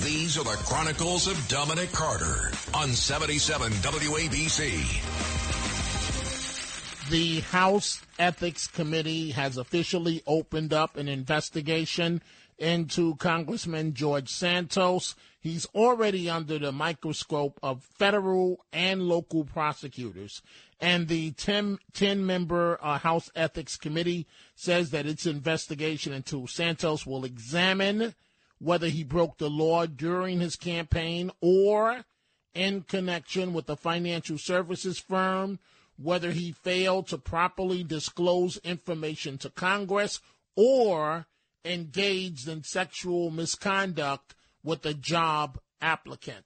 These are the Chronicles of Dominic Carter on 77 WABC. The House Ethics Committee has officially opened up an investigation into Congressman George Santos. He's already under the microscope of federal and local prosecutors. And the 10, 10 member uh, House Ethics Committee says that its investigation into Santos will examine whether he broke the law during his campaign or in connection with the financial services firm, whether he failed to properly disclose information to Congress or engaged in sexual misconduct with a job applicant.